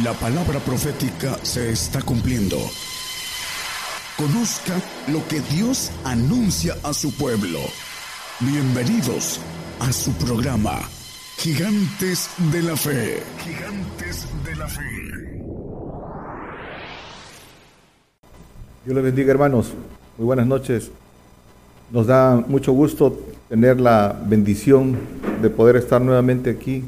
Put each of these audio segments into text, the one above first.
La palabra profética se está cumpliendo. Conozca lo que Dios anuncia a su pueblo. Bienvenidos a su programa, Gigantes de la Fe. Gigantes de la Fe. Dios les bendiga hermanos. Muy buenas noches. Nos da mucho gusto tener la bendición de poder estar nuevamente aquí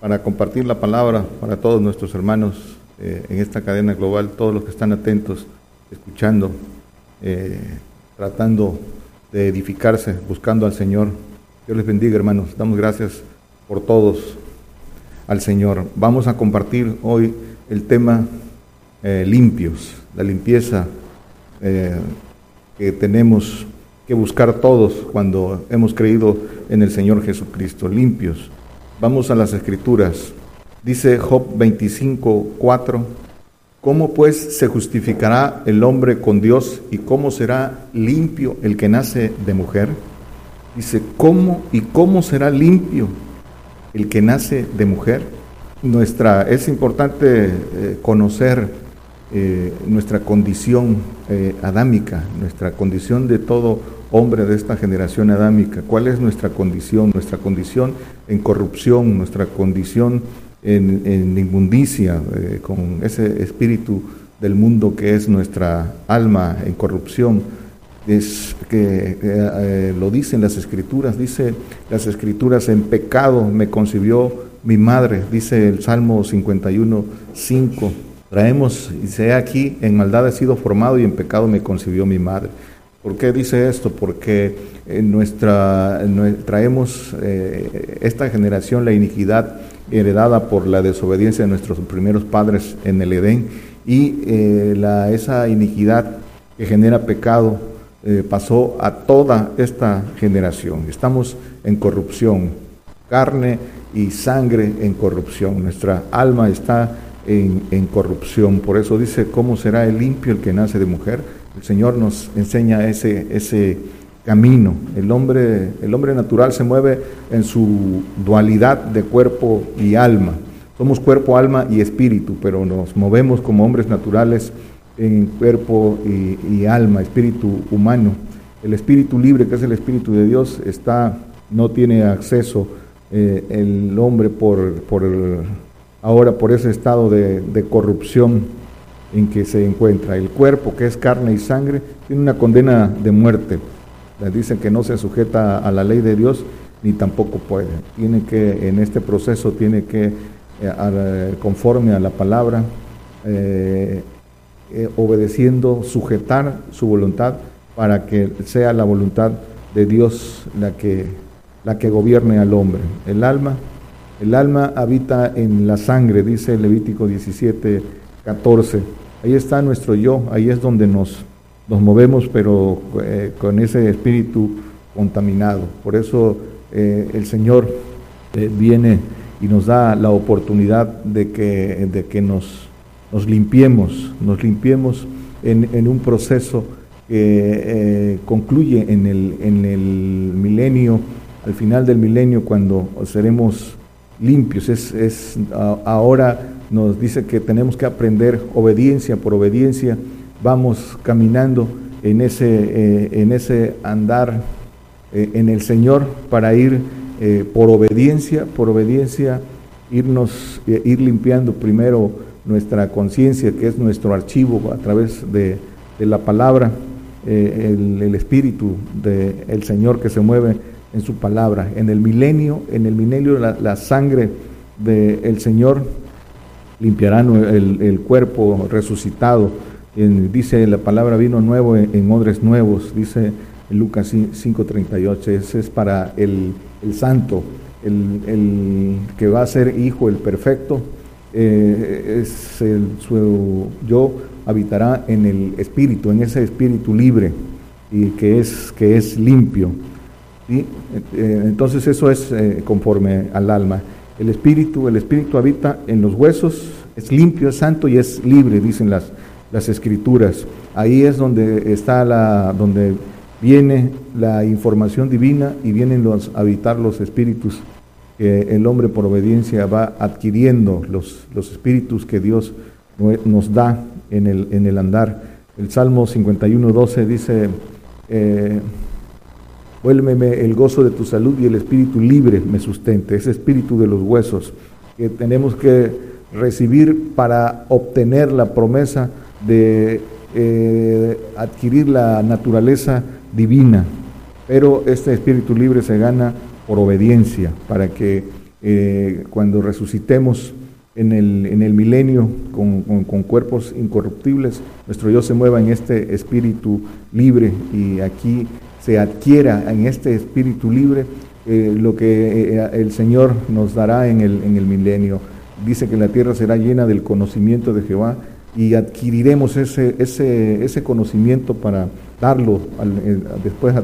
para compartir la palabra para todos nuestros hermanos eh, en esta cadena global, todos los que están atentos, escuchando, eh, tratando de edificarse, buscando al Señor. Dios les bendiga, hermanos. Damos gracias por todos al Señor. Vamos a compartir hoy el tema eh, limpios, la limpieza que tenemos que buscar todos cuando hemos creído en el Señor Jesucristo, limpios. Vamos a las escrituras. Dice Job 25, 4. ¿Cómo pues se justificará el hombre con Dios y cómo será limpio el que nace de mujer? Dice, ¿cómo y cómo será limpio el que nace de mujer? Nuestra, es importante eh, conocer eh, nuestra condición eh, adámica, nuestra condición de todo hombre de esta generación adámica. ¿Cuál es nuestra condición? Nuestra condición en corrupción, nuestra condición en, inmundicia, eh, con ese espíritu del mundo que es nuestra alma en corrupción. Es que lo dicen las escrituras, dice las escrituras, en pecado me concibió mi madre, dice el Salmo 51, 5 Traemos, y sea aquí, en maldad he sido formado y en pecado me concibió mi madre. ¿Por qué dice esto? Porque en nuestra, traemos eh, esta generación la iniquidad heredada por la desobediencia de nuestros primeros padres en el Edén y eh, la, esa iniquidad que genera pecado eh, pasó a toda esta generación. Estamos en corrupción, carne y sangre en corrupción. Nuestra alma está en, corrupción. Por eso dice, ¿cómo será el limpio el que nace de mujer? El Señor nos enseña ese, ese camino. El hombre, el hombre natural se mueve en su dualidad de cuerpo y alma. Somos cuerpo, alma y espíritu, pero nos movemos como hombres naturales en cuerpo y, alma, espíritu humano. El espíritu libre, que es el espíritu de Dios, está, no tiene acceso eh, el hombre por, por ahora por ese estado de, corrupción en que se encuentra. El cuerpo, que es carne y sangre, tiene una condena de muerte. Dicen que no se sujeta a la ley de Dios ni tampoco puede. Tiene que, en este proceso, tiene que, eh, conforme a la palabra, eh, eh, obedeciendo, sujetar su voluntad para que sea la voluntad de Dios la que, la que gobierne al hombre. El alma el alma habita en la sangre, dice Levítico 17, 14. Ahí está nuestro yo, ahí es donde nos, nos movemos, pero eh, con ese espíritu contaminado. Por eso eh, el Señor eh, viene y nos da la oportunidad de que, de que nos, nos limpiemos, nos limpiemos en, en un proceso que concluye en el, en el milenio, al final del milenio, cuando seremos limpios. Es, es, ahora nos dice que tenemos que aprender obediencia por obediencia. Vamos caminando en ese, eh, en ese andar eh, en el Señor para ir eh, por obediencia, por obediencia, irnos, ir limpiando primero nuestra conciencia, que es nuestro archivo a través de, la palabra, el, el, Espíritu del Señor que se mueve en su palabra. En el milenio, en el milenio la, sangre del Señor limpiará el, cuerpo resucitado. dice la palabra vino nuevo en, odres nuevos, dice Lucas 5.38. Ese es para el, santo, el, que va a ser hijo, el perfecto. Eh, es el, su yo habitará en el espíritu, en ese espíritu libre y que es, que es limpio. Eh, entonces eso es eh, conforme al alma. El espíritu, el espíritu habita en los huesos, es limpio, es santo y es libre, dicen las, las escrituras. Ahí es donde está la, donde viene la información divina y vienen los, a habitar los espíritus que el hombre por obediencia va adquiriendo los, los espíritus que Dios nos da en el, en el andar. El Salmo 51, 12 dice, eh, vuélveme el gozo de tu salud y el espíritu libre me sustente, ese espíritu de los huesos que tenemos que recibir para obtener la promesa de eh, adquirir la naturaleza divina. Pero este espíritu libre se gana por obediencia, para que eh, cuando resucitemos en el, en el milenio con, con, cuerpos incorruptibles, nuestro Dios se mueva en este espíritu libre y aquí se adquiera en este espíritu libre eh, lo que eh, el Señor nos dará en el, en el milenio. Dice que la tierra será llena del conocimiento de Jehová y adquiriremos ese, ese, ese conocimiento para darlo después a,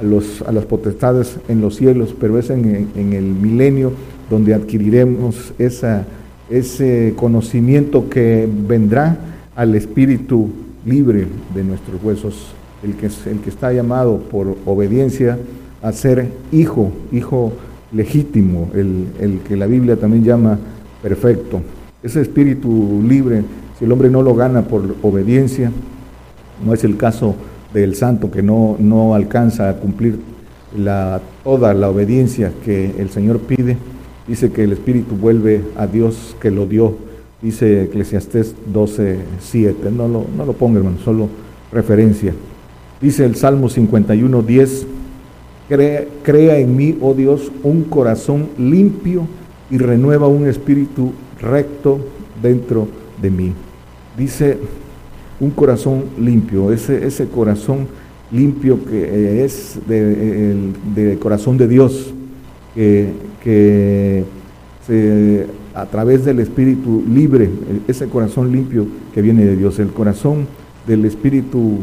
los, a las potestades en los cielos, pero es en, el milenio donde adquiriremos ese conocimiento que vendrá al espíritu libre de nuestros huesos, el que, el que está llamado por obediencia a ser hijo, hijo legítimo, el, el que la Biblia también llama perfecto. Ese espíritu libre, si el hombre no lo gana por obediencia, no es el caso del santo que no, no alcanza a cumplir la, toda la obediencia que el Señor pide, dice que el Espíritu vuelve a Dios que lo dio, dice Eclesiastés 12, 7. No lo, no lo ponga, hermano, solo referencia. Dice el Salmo 51, 10, crea, crea en mí, oh Dios, un corazón limpio y renueva un espíritu recto dentro de mí. Dice un corazón limpio, ese, ese corazón limpio que es de, corazón de Dios, que, que a través del espíritu libre, ese corazón limpio que viene de Dios, el corazón del espíritu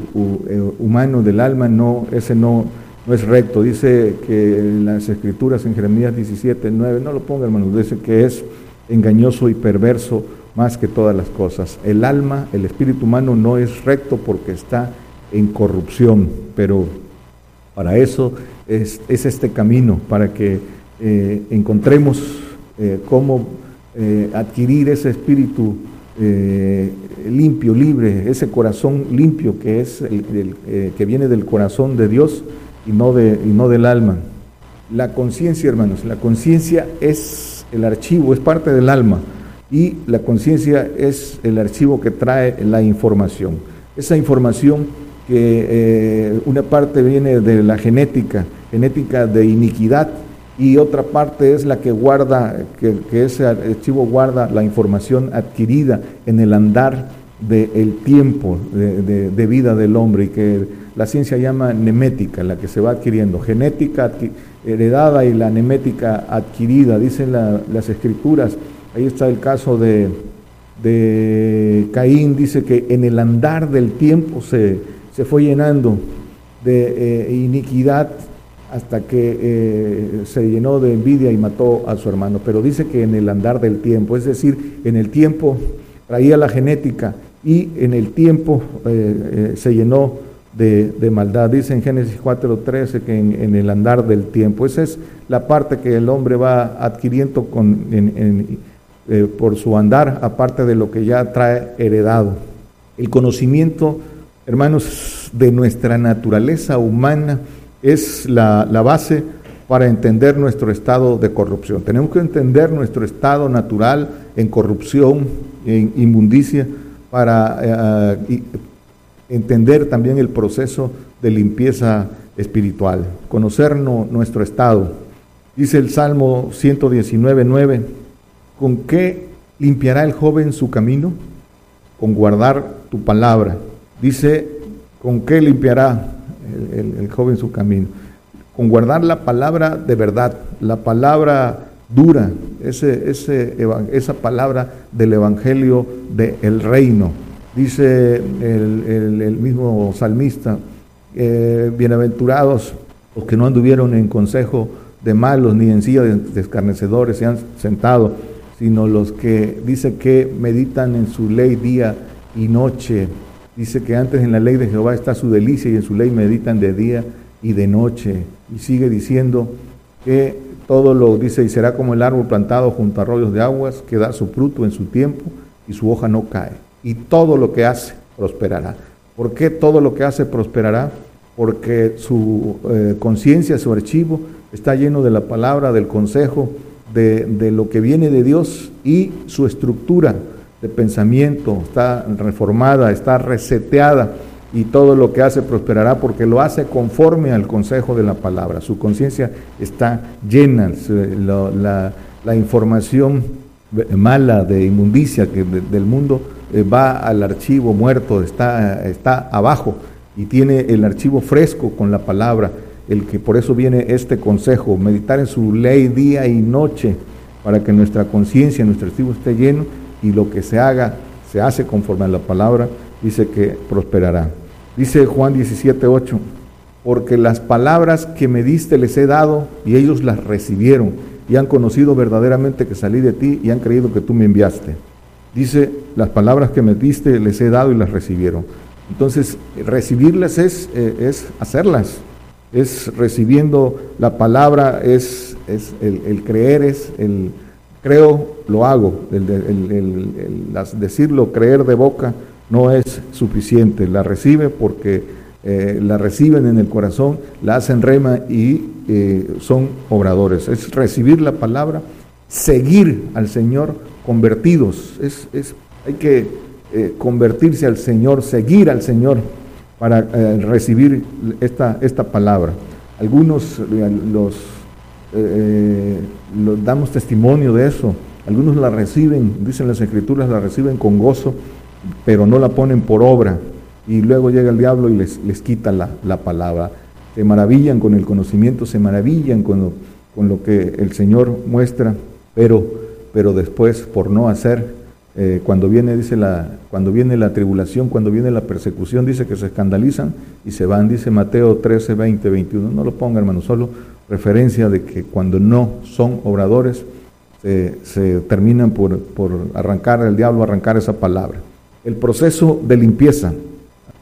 eh, humano, del alma, no, ese no, no es recto. Dice que en las escrituras en Jeremías 17, 9, no lo ponga hermano, dice que es engañoso y perverso más que todas las cosas. El alma, el espíritu humano no es recto porque está en corrupción, pero para eso es, este camino, para que eh, encontremos eh, cómo adquirir ese espíritu limpio, libre, ese corazón limpio que es el, que viene del corazón de Dios y no, de, y no del alma. La conciencia, hermanos, la conciencia es el archivo, es parte del alma y la conciencia es el archivo que trae la información. Esa información que eh, una parte viene de la genética, genética de iniquidad, y otra parte es la que guarda, que, ese archivo guarda la información adquirida en el andar del tiempo de, vida del hombre y que la ciencia llama nemética, la que se va adquiriendo, genética heredada y la nemética adquirida, dicen las escrituras. Ahí está el caso de, Caín, dice que en el andar del tiempo se, se fue llenando de eh, iniquidad hasta que eh, se llenó de envidia y mató a su hermano. Pero dice que en el andar del tiempo, es decir, en el tiempo traía la genética y en el tiempo eh, se llenó de, maldad. Dice en Génesis 4.13 que en, el andar del tiempo. Esa es la parte que el hombre va adquiriendo eh, por su andar, aparte de lo que ya trae heredado. El conocimiento, hermanos, de nuestra naturaleza humana es la, base para entender nuestro estado de corrupción. Tenemos que entender nuestro estado natural en corrupción, en inmundicia, para eh, entender también el proceso de limpieza espiritual, conocer nuestro estado. Dice el Salmo 119, 9, ¿Con qué limpiará el joven su camino? Con guardar tu palabra. Dice, ¿con qué limpiará el, joven su camino? Con guardar la palabra de verdad, la palabra dura, ese, ese, esa palabra del Evangelio del reino. Dice el, mismo salmista, eh, bienaventurados los que no anduvieron en consejo de malos, ni en silla de escarnecedores, se han sentado sino los que dice que meditan en su ley día y noche. Dice que antes en la ley de Jehová está su delicia y en su ley meditan de día y de noche. Y sigue diciendo que todo lo dice, y será como el árbol plantado junto a arroyos de aguas, que da su fruto en su tiempo y su hoja no cae. Y todo lo que hace prosperará. ¿Por qué todo lo que hace prosperará? Porque su eh, conciencia, su archivo, está lleno de la palabra, del consejo, de, de lo que viene de Dios y su estructura de pensamiento está reformada, está reseteada y todo lo que hace prosperará porque lo hace conforme al consejo de la palabra. Su conciencia está llena, la, información mala de inmundicia del mundo eh, va al archivo muerto, está, está abajo y tiene el archivo fresco con la palabra, el que por eso viene este consejo, meditar en su ley día y noche para que nuestra conciencia, nuestro archivo esté lleno y lo que se haga se hace conforme a la palabra, dice que prosperará. Dice Juan 17, 8, porque las palabras que me diste les he dado y ellos las recibieron y han conocido verdaderamente que salí de ti y han creído que tú me enviaste. Dice, las palabras que me diste les he dado y las recibieron. Entonces, recibirlas es, eh, es hacerlas, es recibiendo la palabra, es, es el, creer, es el creo, lo hago, el, decirlo, creer de boca, no es suficiente. La recibe porque eh, la reciben en el corazón, la hacen rema y eh, son obradores. Es recibir la palabra, seguir al Señor convertidos. Es, es hay que eh, convertirse al Señor, seguir al Señor para recibir esta, esta palabra. Algunos los, los damos testimonio de eso. Algunos la reciben, dicen las escrituras, la reciben con gozo pero no la ponen por obra. Y luego llega el diablo y les, les quita la, la, palabra. Se maravillan con el conocimiento, se maravillan con lo, con lo que el Señor muestra, pero, pero después por no hacer, eh, cuando, viene, dice la, cuando viene la tribulación, cuando viene la persecución, dice que se escandalizan y se van, dice Mateo 13, 20, 21. No lo ponga, hermano, solo referencia de que cuando no son obradores, se terminan por, por arrancar el diablo, arrancar esa palabra el proceso de limpieza.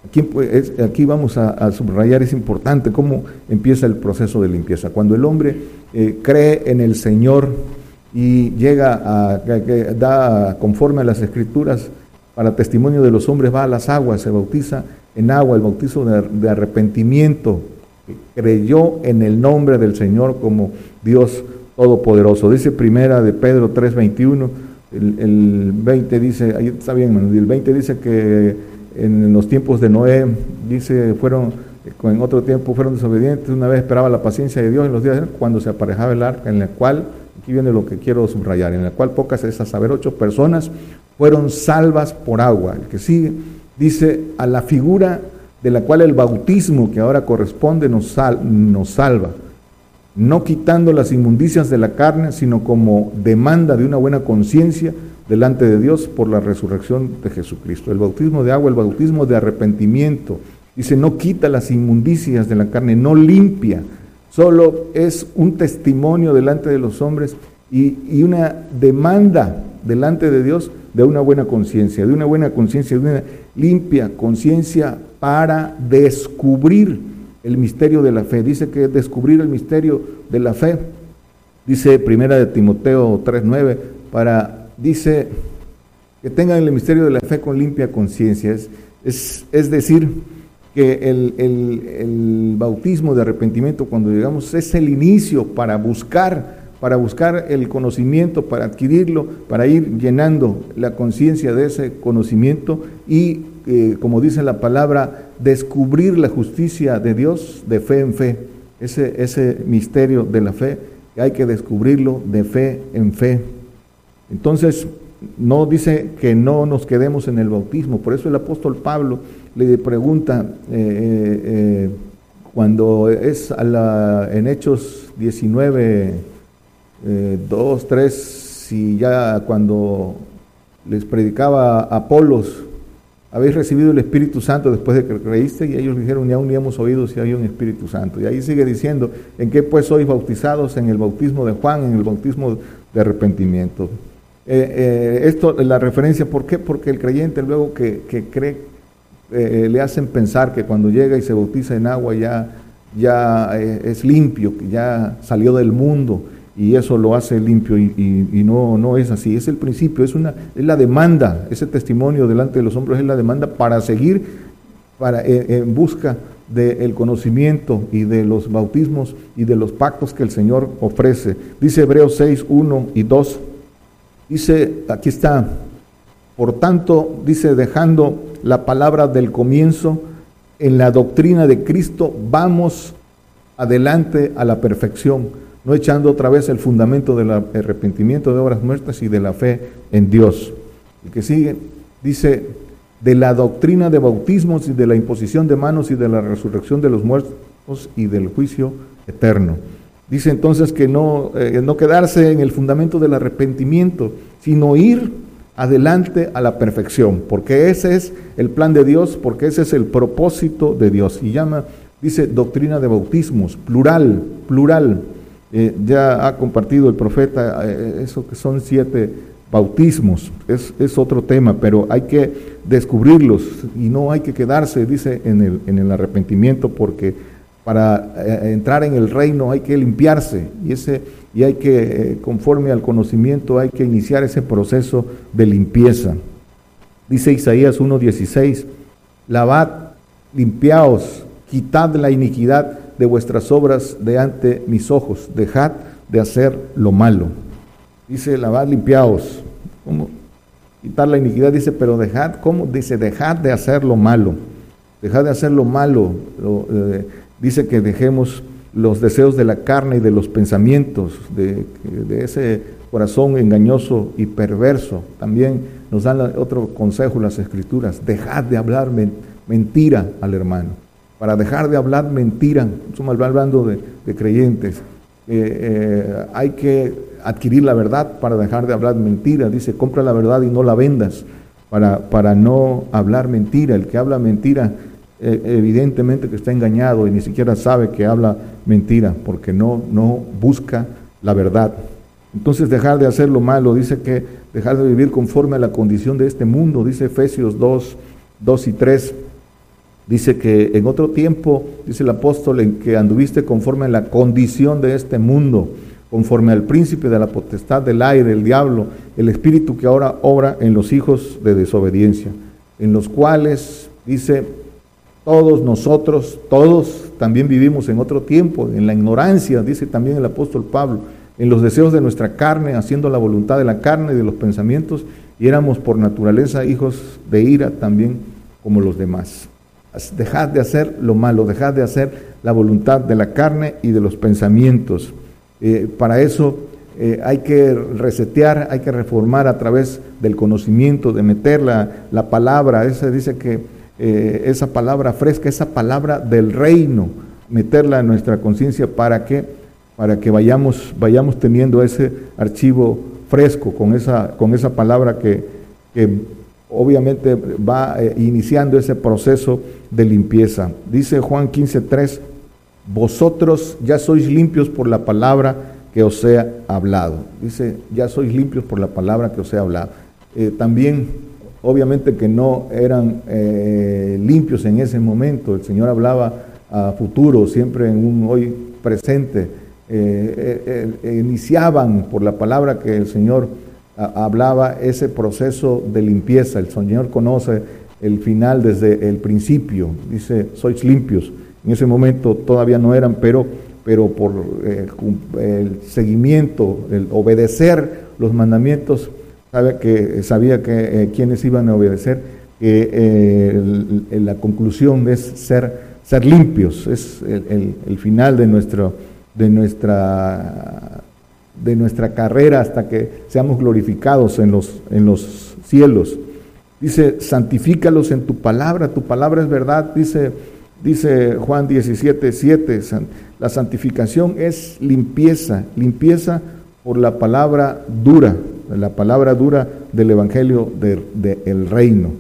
Aquí, pues, aquí vamos a, subrayar, es importante cómo empieza el proceso de limpieza. Cuando el hombre eh, cree en el Señor y llega a, que da conforme a las escrituras, para testimonio de los hombres va a las aguas, se bautiza en agua, el bautizo de, arrepentimiento, creyó en el nombre del Señor como Dios Todopoderoso. Dice primera de Pedro 3:21 el, 20 dice, ahí está bien, el 20 dice que en los tiempos de Noé, dice, fueron, en otro tiempo fueron desobedientes, una vez esperaba la paciencia de Dios en los días cuando se aparejaba el arca, en la cual, aquí viene lo que quiero subrayar, en la cual pocas es a saber, ocho personas fueron salvas por agua. El que sigue dice, a la figura de la cual el bautismo que ahora corresponde nos, nos salva. No quitando las inmundicias de la carne, sino como demanda de una buena conciencia delante de Dios por la resurrección de Jesucristo. El bautismo de agua, el bautismo de arrepentimiento, dice, no quita las inmundicias de la carne, no limpia, solo es un testimonio delante de los hombres y, y una demanda delante de Dios de una buena conciencia, de una buena conciencia, de una limpia conciencia para descubrir el misterio de la fe. Dice que descubrir el misterio de la fe. Dice primera de Timoteo 3.9, para, dice que tengan el misterio de la fe con limpia conciencia. Es, es, decir, que el, el, bautismo de arrepentimiento, cuando llegamos, es el inicio para buscar, para buscar el conocimiento, para adquirirlo, para ir llenando la conciencia de ese conocimiento y eh, como dice la palabra, descubrir la justicia de Dios de fe en fe. Ese, ese misterio de la fe, hay que descubrirlo de fe en fe. Entonces, no dice que no nos quedemos en el bautismo. Por eso el apóstol Pablo le pregunta eh, eh, cuando es a en Hechos 19, 2, 3, si ya cuando les predicaba Apolos, habéis recibido el Espíritu Santo después de que creíste y ellos dijeron, ni aún ni hemos oído si hay un Espíritu Santo. Y ahí sigue diciendo, ¿en qué pues sois bautizados? En el bautismo de Juan, en el bautismo de arrepentimiento. Eh, eh, esto, la referencia, ¿por qué? Porque el creyente luego que, cree, eh, le hacen pensar que cuando llega y se bautiza en agua ya, ya es limpio, que ya salió del mundo y eso lo hace limpio y, no, no es así, es el principio, es, una, es la demanda, ese testimonio delante de los hombres es la demanda para seguir para, eh, en busca del conocimiento y de los bautismos y de los pactos que el Señor ofrece. Dice Hebreos 6, 1 y 2, dice, aquí está, por tanto, dice, dejando la palabra del comienzo, en la doctrina de Cristo, vamos adelante a la perfección no echando otra vez el fundamento del arrepentimiento de obras muertas y de la fe en Dios. El que sigue dice, de la doctrina de bautismos y de la imposición de manos y de la resurrección de los muertos y del juicio eterno. Dice entonces que no, eh, no quedarse en el fundamento del arrepentimiento, sino ir adelante a la perfección, porque ese es el plan de Dios, porque ese es el propósito de Dios. Y llama, dice, doctrina de bautismos, plural, plural. Eh, ya ha compartido el profeta eh, eso que son siete bautismos, es, es, otro tema, pero hay que descubrirlos y no hay que quedarse, dice, en el, en el arrepentimiento, porque para eh, entrar en el reino hay que limpiarse y, ese, y hay que, conforme al conocimiento, hay que iniciar ese proceso de limpieza. Dice Isaías 1.16, lavad, limpiaos, quitad la iniquidad de vuestras obras de ante mis ojos, dejad de hacer lo malo. Dice, lavad, limpiaos. ¿Cómo? Quitar la iniquidad, dice, pero dejad, ¿cómo? Dice, dejad de hacer lo malo. Dejad de hacer lo malo. Eh, dice que dejemos los deseos de la carne y de los pensamientos, de, ese corazón engañoso y perverso. También nos dan otro consejo las escrituras, dejad de hablar mentira al hermano para dejar de hablar mentira, estamos hablando de, creyentes, eh, eh, hay que adquirir la verdad para dejar de hablar mentira, dice, compra la verdad y no la vendas, para, para no hablar mentira, el que habla mentira eh, evidentemente que está engañado y ni siquiera sabe que habla mentira, porque no, no busca la verdad. Entonces dejar de hacer lo malo, dice que dejar de vivir conforme a la condición de este mundo, dice Efesios 2, 2 y 3 Dice que en otro tiempo, dice el apóstol, en que anduviste conforme a la condición de este mundo, conforme al príncipe de la potestad del aire, el diablo, el espíritu que ahora obra en los hijos de desobediencia, en los cuales, dice, todos nosotros, todos también vivimos en otro tiempo, en la ignorancia, dice también el apóstol Pablo, en los deseos de nuestra carne, haciendo la voluntad de la carne y de los pensamientos, y éramos por naturaleza hijos de ira también como los demás. Dejad de hacer lo malo, dejad de hacer la voluntad de la carne y de los pensamientos. Eh, para eso eh, hay que resetear, hay que reformar a través del conocimiento, de meter la, la palabra, esa dice que eh, esa palabra fresca, esa palabra del reino, meterla en nuestra conciencia para que, para que vayamos, vayamos teniendo ese archivo fresco con esa, con esa palabra que obviamente va eh, iniciando ese proceso de limpieza. Dice Juan 15:3, vosotros ya sois limpios por la palabra que os he hablado. Dice, ya sois limpios por la palabra que os he hablado. Eh, también, obviamente que no eran eh, limpios en ese momento, el Señor hablaba a futuro, siempre en un hoy presente. iniciaban por la palabra que el Señor hablaba ese proceso de limpieza. El Señor conoce el final desde el principio. Dice, sois limpios. En ese momento todavía no eran, pero, pero por eh, el seguimiento, el obedecer los mandamientos, sabe que, sabía que eh, quienes iban a obedecer, que eh, la conclusión es ser, ser limpios, es el, el final de, nuestro, de nuestra de nuestra carrera hasta que seamos glorificados en los, en los cielos. Dice, santifícalos en tu palabra, tu palabra es verdad, dice, dice Juan 17, 7, la santificación es limpieza, limpieza por la palabra dura, la palabra dura del Evangelio del reino.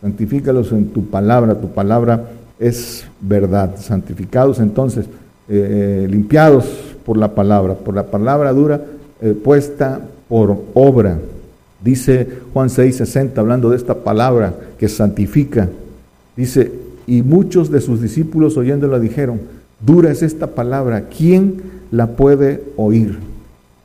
Santifícalos en tu palabra, tu palabra es verdad. Santificados entonces, eh, eh, limpiados por la palabra, por la palabra dura eh, puesta por obra. Dice Juan 6:60, hablando de esta palabra que santifica, dice, y muchos de sus discípulos oyéndola dijeron, dura es esta palabra, ¿quién la puede oír?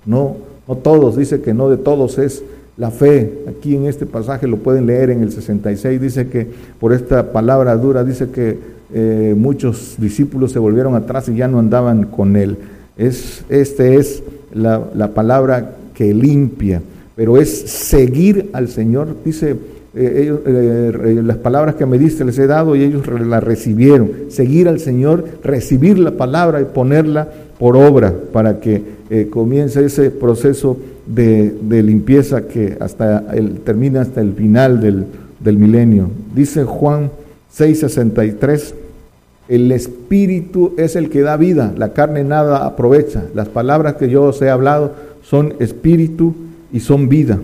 No, no todos, dice que no de todos es la fe. Aquí en este pasaje lo pueden leer en el 66, dice que por esta palabra dura, dice que eh, muchos discípulos se volvieron atrás y ya no andaban con él. Es, este es la, la palabra que limpia, pero es seguir al Señor, dice eh, ellos, eh, las palabras que me diste les he dado y ellos la recibieron. Seguir al Señor, recibir la palabra y ponerla por obra para que eh, comience ese proceso de, limpieza que hasta el, termina hasta el final del, del milenio. Dice Juan 6:63, el Espíritu es el que da vida, la carne nada aprovecha. Las palabras que yo os he hablado son Espíritu y son vida.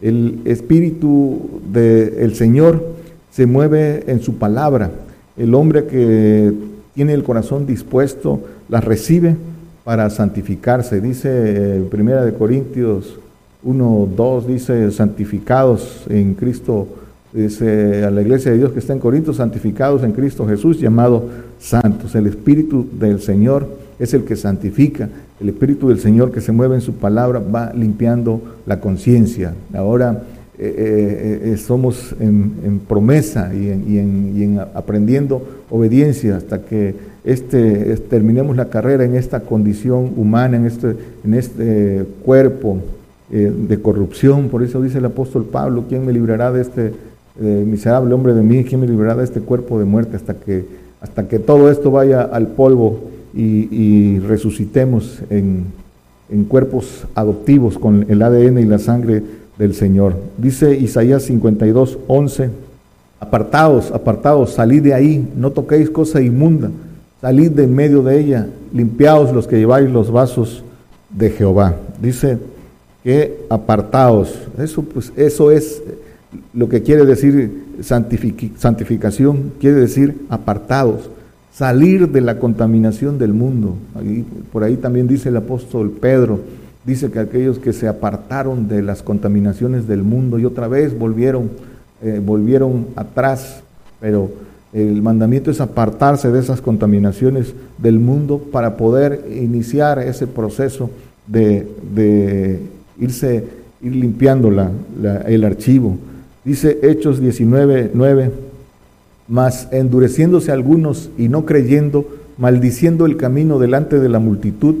El Espíritu del Señor se mueve en su palabra. El hombre que tiene el corazón dispuesto la recibe para santificarse. Dice eh, Primera de Corintios 1, 2, dice santificados en Cristo, dice a la iglesia de Dios que está en Corinto, santificados en Cristo Jesús, llamado santos. El Espíritu del Señor es el que santifica. El Espíritu del Señor que se mueve en su palabra va limpiando la conciencia. Ahora eh, eh, eh, somos en, promesa y en, aprendiendo obediencia hasta que este, terminemos la carrera en esta condición humana, en este, en este cuerpo de corrupción. Por eso dice el apóstol Pablo, ¿quién me librará de este miserable hombre de mí? ¿Quién me librará de este cuerpo de muerte hasta que, hasta que todo esto vaya al polvo? y, resucitemos en, cuerpos adoptivos con el ADN y la sangre del Señor. Dice Isaías 52, 11, apartaos, apartaos, salid de ahí, no toquéis cosa inmunda, salid de en medio de ella, limpiaos los que lleváis los vasos de Jehová. Dice que apartaos, eso, pues, eso es lo que quiere decir santificación, quiere decir apartados salir de la contaminación del mundo. por ahí también dice el apóstol Pedro, dice que aquellos que se apartaron de las contaminaciones del mundo y otra vez volvieron, eh, volvieron atrás, pero el mandamiento es apartarse de esas contaminaciones del mundo para poder iniciar ese proceso de, irse, ir limpiando el archivo. Dice Hechos 19, 9 mas endureciéndose algunos y no creyendo, maldiciendo el camino delante de la multitud,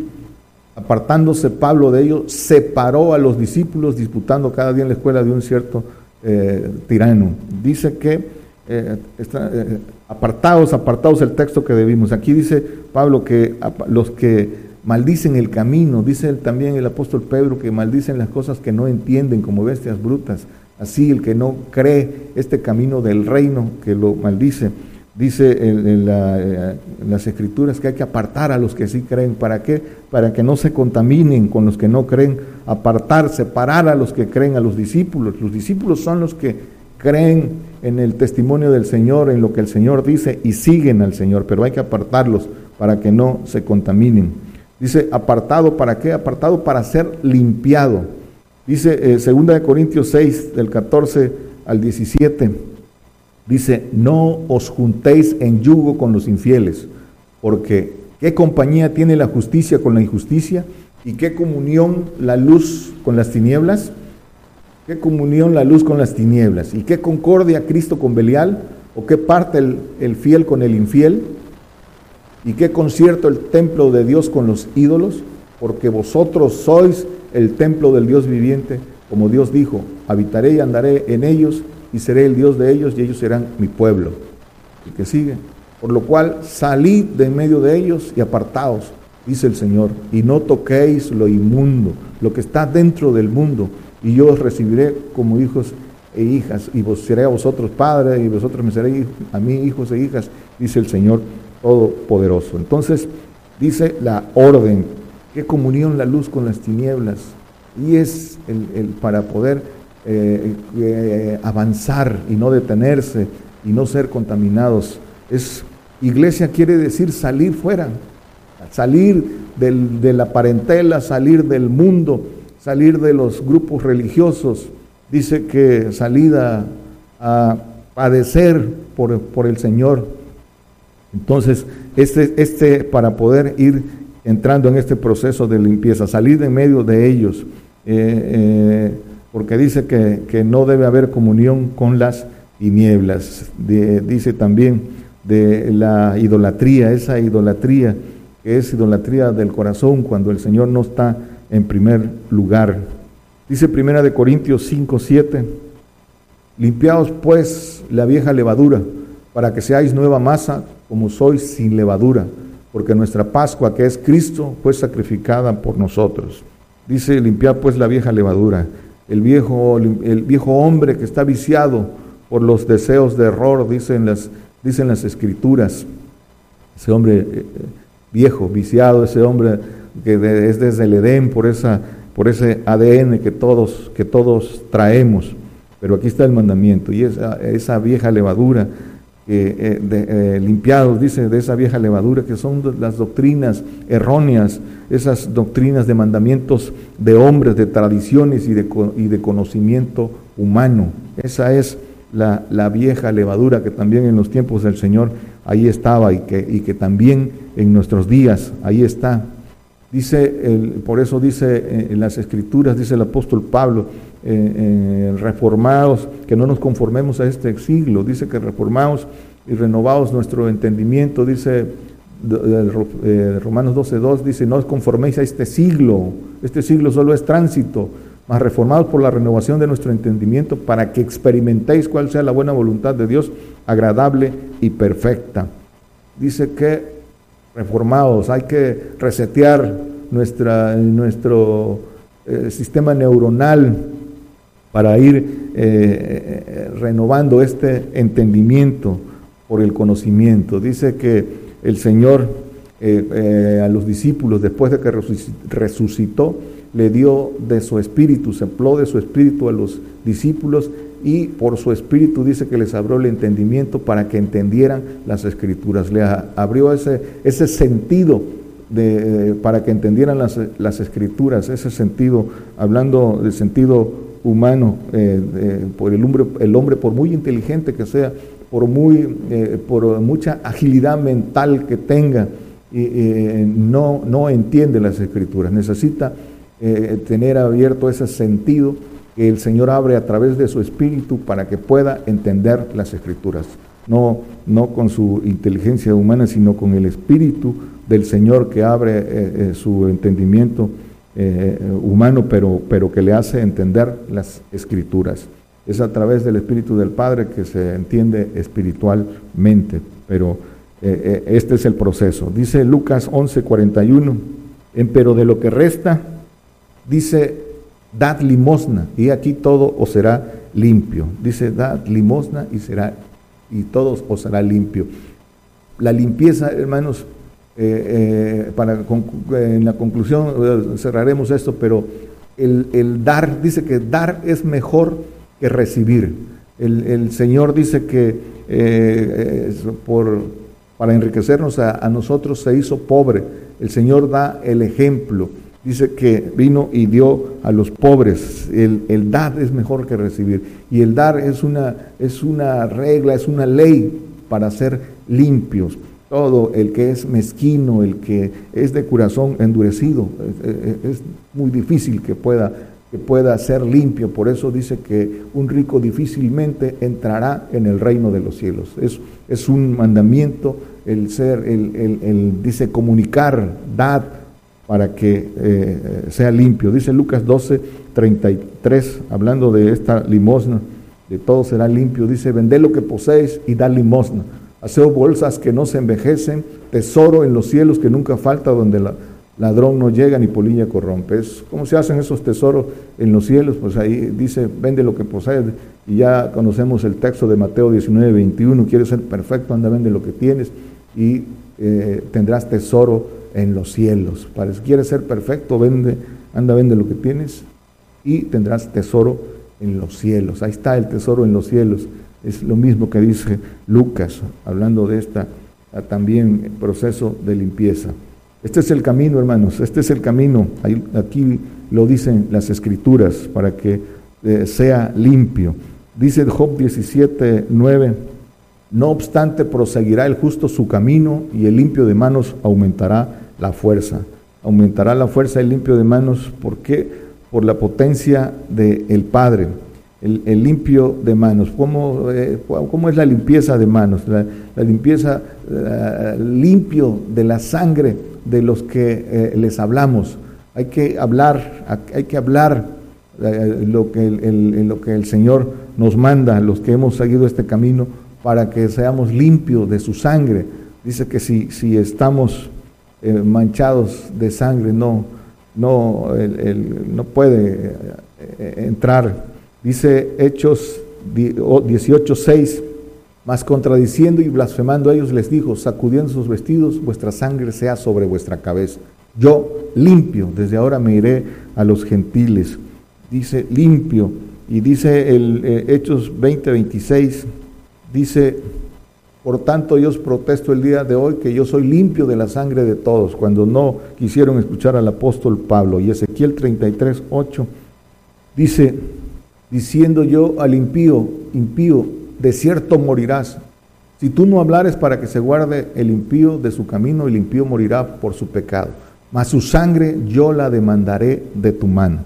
apartándose Pablo de ellos, separó a los discípulos, disputando cada día en la escuela de un cierto eh, tirano. Dice que eh, eh, apartados, apartados el texto que debimos. Aquí dice Pablo que los que maldicen el camino, dice también el apóstol Pedro que maldicen las cosas que no entienden como bestias brutas. Así el que no cree este camino del reino, que lo maldice, dice en, las escrituras que hay que apartar a los que sí creen. ¿Para qué? Para que no se contaminen con los que no creen. Apartar, separar a los que creen, a los discípulos. Los discípulos son los que creen en el testimonio del Señor, en lo que el Señor dice y siguen al Señor, pero hay que apartarlos para que no se contaminen. Dice, apartado para qué? Apartado para ser limpiado Dice eh, 2 Corintios 6, del 14 al 17, dice, no os juntéis en yugo con los infieles, porque ¿qué compañía tiene la justicia con la injusticia? ¿Y qué comunión la luz con las tinieblas? ¿Qué comunión la luz con las tinieblas? ¿Y qué concordia Cristo con Belial? ¿O qué parte el, el fiel con el infiel? ¿Y qué concierto el templo de Dios con los ídolos? Porque vosotros sois el templo del Dios viviente, como Dios dijo, habitaré y andaré en ellos y seré el Dios de ellos y ellos serán mi pueblo. El que sigue. Por lo cual salid de en medio de ellos y apartaos, dice el Señor, y no toquéis lo inmundo, lo que está dentro del mundo, y yo os recibiré como hijos e hijas, y vos seré a vosotros padres, y vosotros me seréis a mí hijos e hijas, dice el Señor Todopoderoso. Entonces, dice la orden qué comunión la luz con las tinieblas. Y es el, para poder eh, eh, avanzar y no detenerse y no ser contaminados. Es iglesia quiere decir salir fuera, salir de la parentela, salir del mundo, salir de los grupos religiosos. Dice que salida a padecer por, por el Señor. Entonces, este, este para poder ir entrando en este proceso de limpieza, salir de en medio de ellos, eh, porque dice que, no debe haber comunión con las tinieblas. dice también de la idolatría, esa idolatría que es idolatría del corazón cuando el Señor no está en primer lugar. Dice Primera de Corintios 5, 7, limpiaos pues la vieja levadura, para que seáis nueva masa como sois sin levadura, porque nuestra Pascua, que es Cristo, fue sacrificada por nosotros. Dice, limpiad pues la vieja levadura, el viejo, el viejo hombre que está viciado por los deseos de error, dicen las, dicen las escrituras. Ese hombre eh, viejo, viciado, ese hombre que es desde el Edén por, esa, por ese ADN que todos, que todos traemos. Pero aquí está el mandamiento y esa, esa vieja levadura, eh, de, eh, limpiados, dice, de esa vieja levadura, que son las doctrinas erróneas, esas doctrinas de mandamientos de hombres, de tradiciones y de, y de conocimiento humano. Esa es la, la, vieja levadura que también en los tiempos del Señor ahí estaba y que, y que también en nuestros días ahí está. Dice, el, por eso dice eh, en las escrituras, dice el apóstol Pablo, eh, eh, reformados, que no nos conformemos a este siglo, dice que reformados y renovados nuestro entendimiento, dice Romanos 12.2, dice, no os conforméis a este siglo, este siglo solo es tránsito, mas reformados por la renovación de nuestro entendimiento para que experimentéis cuál sea la buena voluntad de Dios, agradable y perfecta. Dice que reformados, hay que resetear nuestra, nuestro eh, sistema neuronal para ir eh, eh, renovando este entendimiento por el conocimiento. Dice que el Señor a los discípulos, después de que resucitó, le dio de su espíritu, sempló de su espíritu a los discípulos y por su espíritu dice que les abrió el entendimiento para que entendieran las escrituras. Le abrió ese, ese sentido de, para que entendieran las, las, escrituras, ese sentido, hablando del sentido humano, eh, por el hombre, el hombre, por muy inteligente que sea, por, muy, eh, por mucha agilidad mental que tenga, eh, no, no entiende las escrituras, necesita tener abierto ese sentido que el Señor abre a través de su espíritu para que pueda entender las escrituras. No, no con su inteligencia humana, sino con el espíritu del Señor que abre eh, eh, su entendimiento eh, humano, pero, pero que le hace entender las escrituras. Es a través del espíritu del Padre que se entiende espiritualmente, pero este es el proceso. Dice Lucas 11:41, pero de lo que resta, dice dad limosna y aquí todo os será limpio. Dice, dad limosna y será y todo os será limpio. La limpieza, hermanos, eh, eh, para en la conclusión eh, cerraremos esto, pero el, dar, dice que dar es mejor que recibir. El, Señor dice que por, para enriquecernos a, a nosotros se hizo pobre. El Señor da el ejemplo dice que vino y dio a los pobres. El, dar es mejor que recibir. Y el dar es una, es una regla, es una ley para ser limpios. Todo el que es mezquino, el que es de corazón endurecido, es, muy difícil que pueda, que pueda ser limpio. Por eso dice que un rico difícilmente entrará en el reino de los cielos. Es, es un mandamiento el ser, el, el dice comunicar, dar para que eh, sea limpio. Dice Lucas 12, 33, hablando de esta limosna, de todo será limpio. Dice, vended lo que poseéis y da limosna. Haced bolsas que no se envejecen, tesoro en los cielos que nunca falta, donde el ladrón no llega ni polilla corrompe. ¿Cómo se hacen esos tesoros en los cielos? Pues ahí dice, vende lo que posees. Y ya conocemos el texto de Mateo 19, 21. Quieres ser perfecto, anda, vende lo que tienes y eh, tendrás tesoro en los cielos. Quieres ser perfecto, vende, anda, vende lo que tienes y tendrás tesoro en los cielos. Ahí está el tesoro en los cielos. Es lo mismo que dice Lucas, hablando de este también proceso de limpieza. Este es el camino, hermanos, este es el camino. aquí lo dicen las escrituras para que eh, sea limpio. Dice Job 17, 9, no obstante proseguirá el justo su camino y el limpio de manos aumentará la fuerza. aumentará la fuerza del limpio de manos. ¿Por qué? Por la potencia del Padre. El, limpio de manos. ¿Cómo, eh, ¿Cómo, es la limpieza de manos? La, limpieza eh, limpio de la sangre de los que eh, les hablamos. Hay que hablar, hay que hablar lo, que el, lo que el Señor nos manda, los que hemos seguido este camino, para que seamos limpios de su sangre. Dice que si, si estamos eh, manchados de sangre, no, no, no puede eh, eh, entrar. Dice Hechos 18:6, mas contradiciendo y blasfemando a ellos les dijo, sacudiendo sus vestidos, vuestra sangre sea sobre vuestra cabeza. Yo limpio, desde ahora me iré a los gentiles. Dice limpio. Y dice el Hechos 20:26, dice por tanto, yo os protesto el día de hoy que yo soy limpio de la sangre de todos, cuando no quisieron escuchar al apóstol Pablo. Y Ezequiel 33, 8 dice, diciendo yo al impío, impío, de cierto morirás. Si tú no hablares para que se guarde el impío de su camino, el impío morirá por su pecado. Mas su sangre yo la demandaré de tu mano.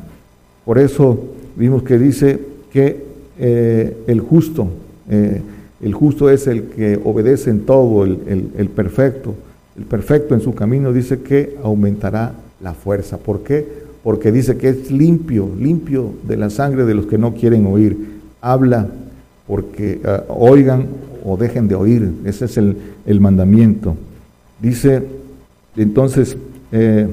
Por eso vimos que dice que eh, el justo, eh, el justo es el que obedece en todo, el, perfecto. El perfecto en su camino dice que aumentará la fuerza. ¿Por qué? Porque dice que es limpio, limpio de la sangre de los que no quieren oír. Habla porque ah, oigan o dejen de oír. Ese es el, mandamiento. Dice entonces eh,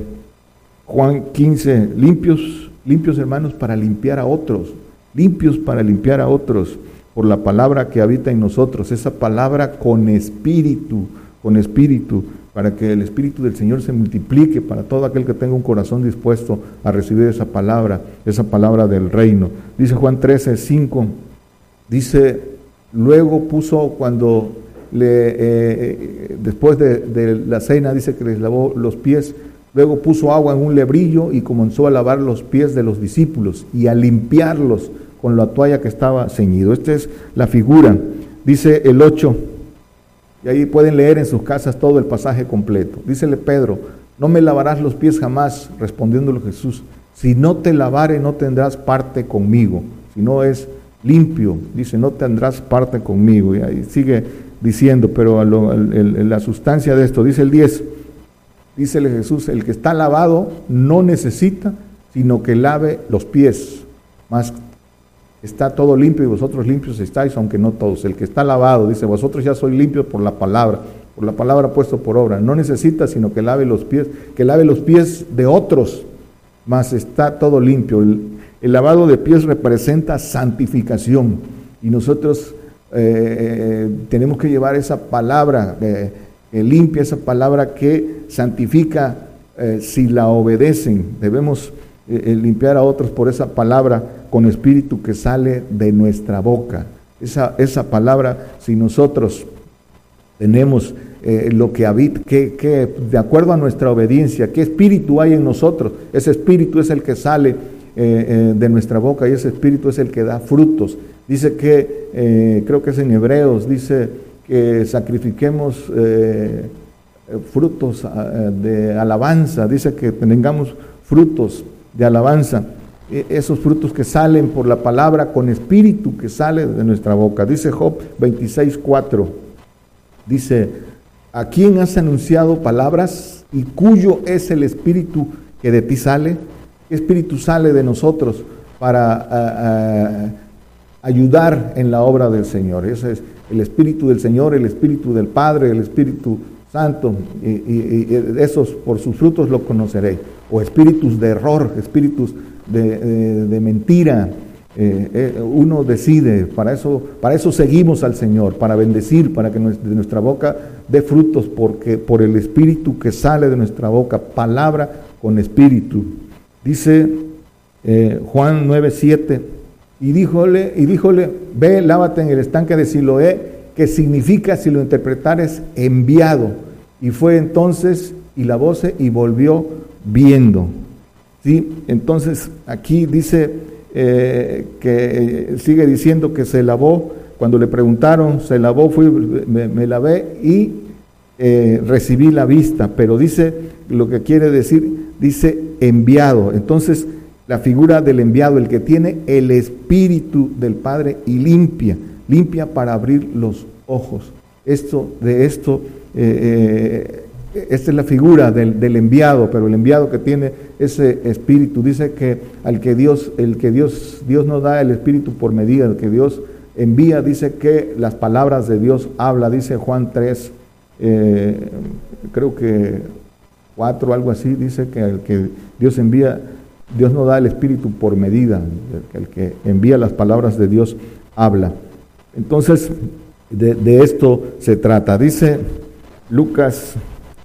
Juan 15, limpios, limpios hermanos para limpiar a otros, limpios para limpiar a otros por la palabra que habita en nosotros, esa palabra con espíritu, con espíritu, para que el espíritu del Señor se multiplique para todo aquel que tenga un corazón dispuesto a recibir esa palabra, esa palabra del reino. Dice Juan 13, 5, dice, luego puso cuando le, eh, eh, después de, de la cena, dice que les lavó los pies, luego puso agua en un lebrillo y comenzó a lavar los pies de los discípulos y a limpiarlos con la toalla que estaba ceñido. Esta es la figura. Dice el 8, y ahí pueden leer en sus casas todo el pasaje completo. Dícele Pedro, no me lavarás los pies jamás, respondiéndole Jesús. Si no te lavare, no tendrás parte conmigo. Si no es limpio, dice, no tendrás parte conmigo. Y ahí sigue diciendo, pero la sustancia de esto, dice el 10, dícele Jesús, el que está lavado no necesita, sino que lave los pies. Más está todo limpio y vosotros limpios estáis, aunque no todos. El que está lavado, dice, vosotros ya sois limpios por la palabra, por la palabra puesto por obra. No necesita sino que lave los pies, que lave los pies de otros, mas está todo limpio. El, lavado de pies representa santificación y nosotros eh, eh, tenemos que llevar esa palabra eh, limpia, esa palabra que santifica si la obedecen. Debemos limpiar a otros por esa palabra con espíritu que sale de nuestra boca. Esa, esa palabra, si nosotros tenemos eh, lo que habita, que, de acuerdo a nuestra obediencia, qué espíritu hay en nosotros, ese espíritu es el que sale eh, eh, de nuestra boca y ese espíritu es el que da frutos. Dice que, creo que es en Hebreos, dice que sacrifiquemos frutos de alabanza, dice que tengamos frutos de alabanza. E, esos frutos que salen por la palabra con espíritu que sale de nuestra boca. Dice Job 26.4, dice, ¿a quién has anunciado palabras y cuyo es el espíritu que de ti sale? ¿Qué espíritu sale de nosotros para ayudar en la obra del Señor? Ese es el espíritu del Señor, el espíritu del Padre, el espíritu Santo, y, y esos por sus frutos lo conoceréis. O espíritus de error, espíritus de, mentira. Eh, eh, uno decide, para eso, para eso seguimos al Señor, para bendecir, para que de nuestra boca dé frutos, porque por el espíritu que sale de nuestra boca, palabra con espíritu. Dice eh, Juan 9:7, y díjole, y díjole, ve, lávate en el estanque de Siloé, que significa, si lo interpretares, enviado. Y fue entonces y la voz y volvió viendo. ¿Sí? Entonces aquí dice eh, que sigue diciendo que se lavó, cuando le preguntaron, se lavó, fui, me, lavé y eh, recibí la vista, pero dice lo que quiere decir, dice enviado. Entonces, la figura del enviado, el que tiene el espíritu del Padre y limpia, limpia para abrir los ojos. Esto, de esto, eh, esta es la figura del, enviado, pero el enviado que tiene ese espíritu, dice que al que Dios, el que Dios, Dios nos da el espíritu por medida, el que Dios envía, dice que las palabras de Dios habla, dice Juan 3, eh, creo que 4, algo así, dice que el que Dios envía, Dios no da el espíritu por medida, el que envía las palabras de Dios habla. Entonces, de, de esto se trata. Dice Lucas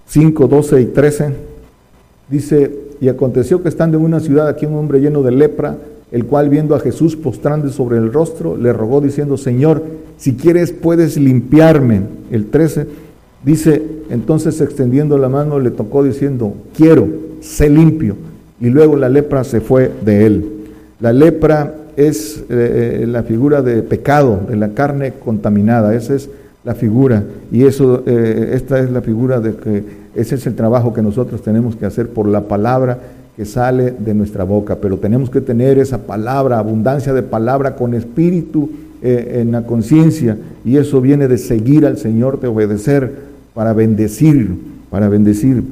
5, 12 y 13, dice, y aconteció que estando en una ciudad aquí un hombre lleno de lepra, el cual viendo a Jesús postrando sobre el rostro, le rogó diciendo, Señor, si quieres puedes limpiarme. El 13 dice, entonces extendiendo la mano le tocó diciendo, quiero, sé limpio. Y luego la lepra se fue de él. La lepra es eh, eh, la figura de pecado, de la carne contaminada. Esa es la figura. Y eso, eh, esta es la figura de que ese es el trabajo que nosotros tenemos que hacer por la palabra que sale de nuestra boca, pero tenemos que tener esa palabra, abundancia de palabra con espíritu eh, en la conciencia, y eso viene de seguir al Señor, de obedecer, para bendecir, para bendecir.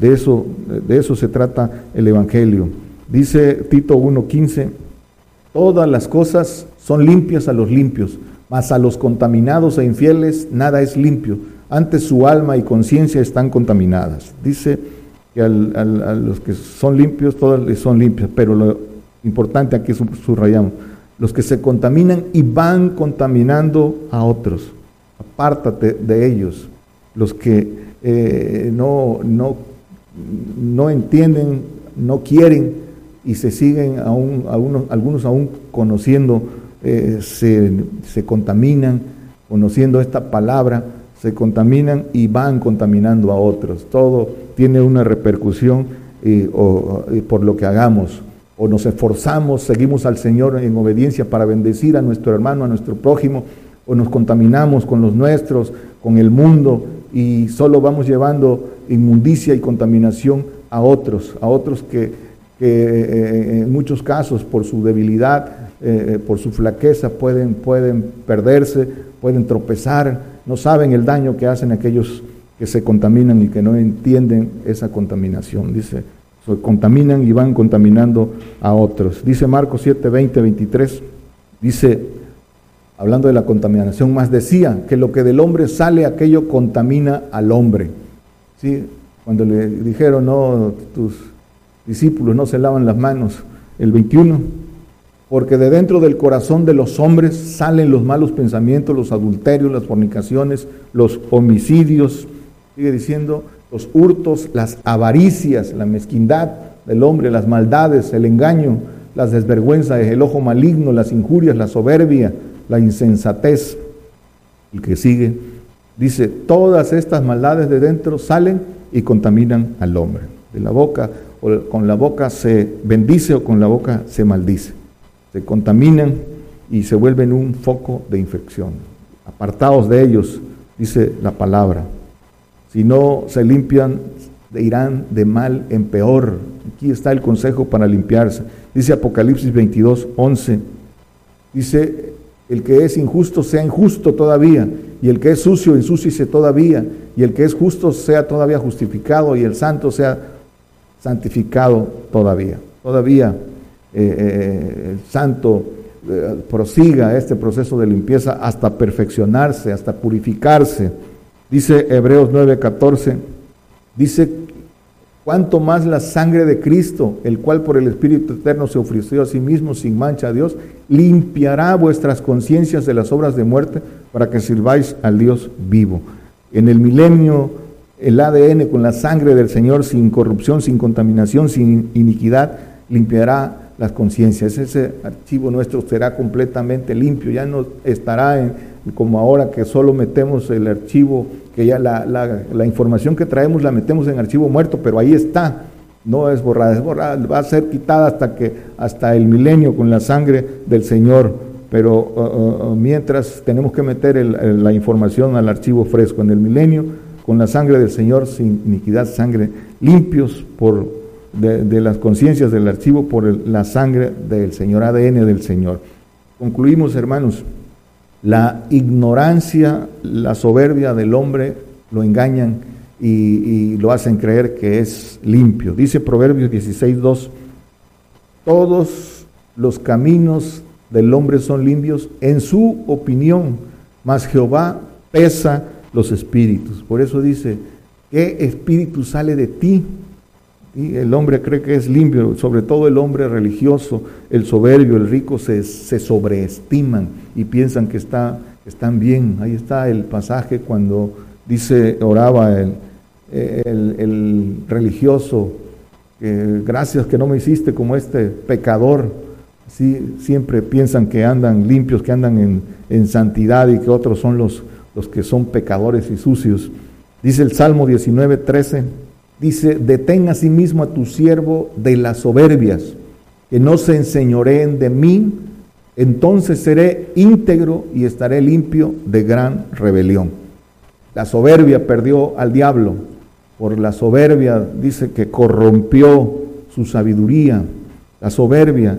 De eso, de eso se trata el Evangelio. Dice Tito 1.15, todas las cosas son limpias a los limpios, mas a los contaminados e infieles nada es limpio, antes su alma y conciencia están contaminadas. Dice que a los que son limpios, todos son limpios, pero lo importante aquí subrayamos, los que se contaminan y van contaminando a otros, apártate de ellos, los que eh, no, no, no entienden, no quieren y se siguen aún, algunos aún conociendo, eh, se, se contaminan, conociendo esta palabra, se contaminan y van contaminando a otros. Todo tiene una repercusión por lo que hagamos. O nos esforzamos, seguimos al Señor en obediencia para bendecir a nuestro hermano, a nuestro prójimo, o nos contaminamos con los nuestros, con el mundo, y solo vamos llevando inmundicia y contaminación a otros, a otros que, eh, en muchos casos por su debilidad, eh, por su flaqueza pueden, pueden perderse, pueden tropezar, no saben el daño que hacen aquellos que se contaminan y que no entienden esa contaminación. Dice, contaminan y van contaminando a otros. Dice Marcos 7, 20, 23, dice, hablando de la contaminación, más decía que lo que del hombre sale, aquello contamina al hombre. ¿Sí? Cuando le dijeron, no, tus discípulos no se lavan las manos, el 21, porque de dentro del corazón de los hombres salen los malos pensamientos, los adulterios, las fornicaciones, los homicidios, sigue diciendo, los hurtos, las avaricias, la mezquindad del hombre, las maldades, el engaño, las desvergüenzas, el ojo maligno, las injurias, la soberbia, la insensatez. El que sigue dice, todas estas maldades de dentro salen y contaminan al hombre. De la boca, o con la boca se bendice o con la boca se maldice se contaminan y se vuelven un foco de infección. Apartados de ellos, dice la palabra. Si no se limpian, irán de mal en peor. Aquí está el consejo para limpiarse. Dice Apocalipsis 22, 11. Dice, el que es injusto sea injusto todavía, y el que es sucio ensúciese todavía, y el que es justo sea todavía justificado, y el santo sea santificado todavía. Todavía eh, eh, el santo eh, prosiga este proceso de limpieza hasta perfeccionarse, hasta purificarse. Dice Hebreos 9:14, dice, cuanto más la sangre de Cristo, el cual por el Espíritu Eterno se ofreció a sí mismo sin mancha a Dios, limpiará vuestras conciencias de las obras de muerte para que sirváis al Dios vivo. En el milenio, el ADN con la sangre del Señor, sin corrupción, sin contaminación, sin iniquidad, limpiará las conciencias. Ese archivo nuestro será completamente limpio, ya no estará en, como ahora que solo metemos el archivo, que ya la, la, información que traemos la metemos en archivo muerto, pero ahí está, no es borrada, es borrada, va a ser quitada hasta que hasta el milenio con la sangre del Señor. Pero uh, uh, uh, mientras tenemos que meter la información al archivo fresco en el milenio, con la sangre del Señor, sin iniquidad, sangre, limpios por de, las conciencias del archivo por la sangre del Señor, ADN del Señor. Concluimos, hermanos, la ignorancia, la soberbia del hombre lo engañan y, y lo hacen creer que es limpio. Dice Proverbios 16.2, todos los caminos del hombre son limpios en su opinión, mas Jehová pesa los espíritus. Por eso dice, ¿qué espíritu sale de ti? Y el hombre cree que es limpio, sobre todo el hombre religioso, el soberbio, el rico, se, sobreestiman y piensan que está, están bien. Ahí está el pasaje cuando dice, oraba el, el, religioso, gracias que no me hiciste como este pecador. Sí, siempre piensan que andan limpios, que andan en, en santidad y que otros son los, los que son pecadores y sucios. Dice el Salmo 19, 13, dice, detén a sí mismo a tu siervo de las soberbias, que no se enseñoreen de mí, entonces seré íntegro y estaré limpio de gran rebelión. La soberbia perdió al diablo, por la soberbia dice que corrompió su sabiduría. La soberbia,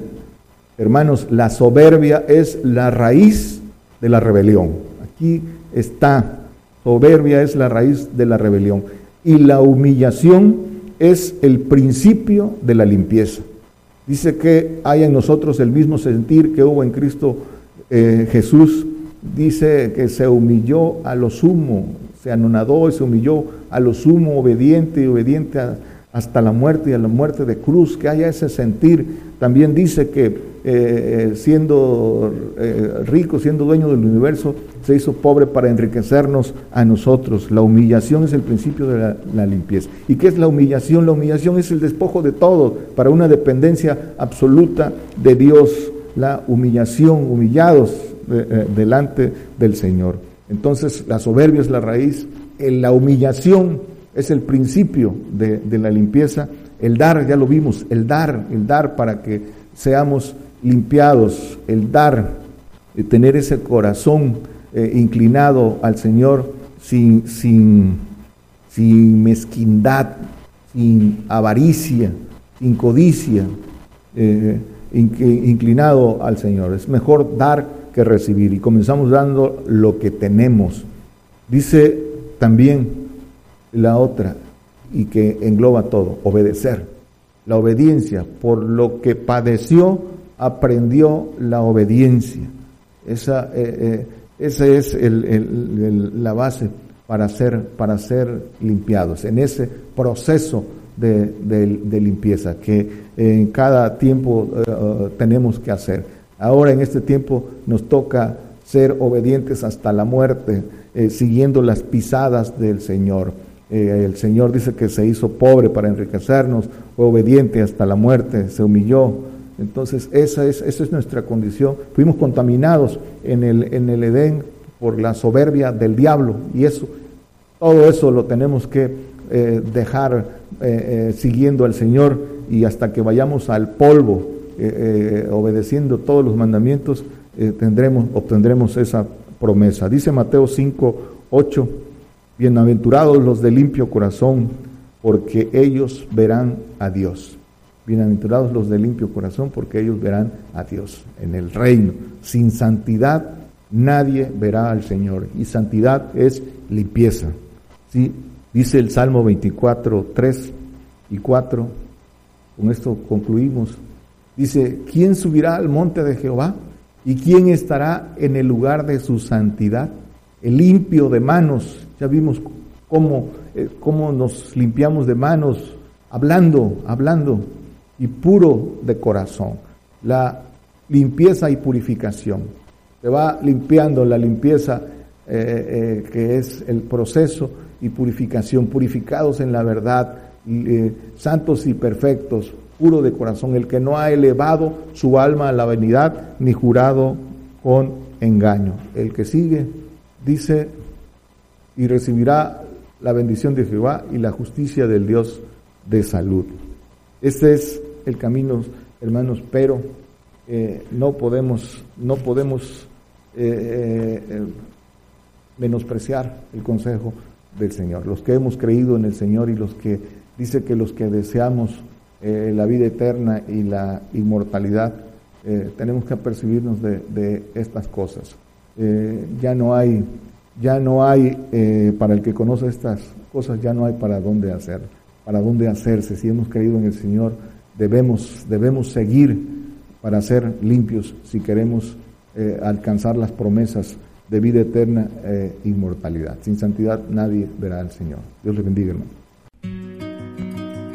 hermanos, la soberbia es la raíz de la rebelión. Aquí está. Soberbia es la raíz de la rebelión. Y la humillación es el principio de la limpieza. Dice que hay en nosotros el mismo sentir que hubo en Cristo eh, Jesús. Dice que se humilló a lo sumo, se anonadó y se humilló a lo sumo, obediente y obediente hasta la muerte y a la muerte de cruz, que haya ese sentir. También dice que eh, siendo eh, rico, siendo dueño del universo, se hizo pobre para enriquecernos a nosotros. La humillación es el principio de la, limpieza. ¿Y qué es la humillación? La humillación es el despojo de todo para una dependencia absoluta de Dios. La humillación, humillados eh, delante del Señor. Entonces la soberbia es la raíz, la humillación es el principio de, de la limpieza. El dar, ya lo vimos, el dar, el dar para que seamos limpiados, el dar, tener ese corazón eh, inclinado al Señor sin, sin, sin, mezquindad, sin avaricia, sin codicia, eh, inclinado al Señor. Es mejor dar que recibir y comenzamos dando lo que tenemos. Dice también la otra y que engloba todo, obedecer. La obediencia por lo que padeció aprendió la obediencia. Esa, eh, eh es la base para ser, para ser limpiados, en ese proceso de, limpieza que en cada tiempo eh, tenemos que hacer. Ahora en este tiempo nos toca ser obedientes hasta la muerte, eh, siguiendo las pisadas del Señor. el Señor dice que se hizo pobre para enriquecernos, obediente hasta la muerte, se humilló entonces, esa es, esa es nuestra condición. Fuimos contaminados en el, en el Edén por la soberbia del diablo y eso, todo eso lo tenemos que eh, dejar eh, eh, siguiendo al Señor y hasta que vayamos al polvo, obedeciendo todos los mandamientos, tendremos, obtendremos esa promesa. Dice Mateo 5, 8, bienaventurados los de limpio corazón, porque ellos verán a Dios. Bienaventurados los de limpio corazón, porque ellos verán a Dios en el reino. Sin santidad nadie verá al Señor. Y santidad es limpieza. ¿Sí? Dice el Salmo 24, 3 y 4. Con esto concluimos. Dice, ¿quién subirá al monte de Jehová? ¿Y quién estará en el lugar de su santidad? El limpio de manos. Ya vimos cómo, eh, cómo nos limpiamos de manos, hablando, hablando y puro de corazón. La limpieza y purificación. Se va limpiando la limpieza eh, eh, que es el proceso y purificación, purificados en la verdad, eh, santos y perfectos, puro de corazón, el que no ha elevado su alma a la vanidad ni jurado con engaño. El que sigue dice y recibirá la bendición de Jehová y la justicia del Dios de salud. Este es el camino, hermanos, pero eh, no podemos, no podemos eh, eh, menospreciar el consejo del Señor. Los que hemos creído en el Señor y los que dice que los que deseamos la vida eterna y la inmortalidad, tenemos que apercibirnos de, estas cosas. Ya no hay, ya no hay para el que conoce estas cosas, ya no hay para dónde hacer, para dónde hacerse. Si hemos creído en el Señor, debemos, debemos seguir para ser limpios si queremos alcanzar las promesas de vida eterna e inmortalidad. Sin santidad nadie verá al Señor. Dios le bendiga, hermano.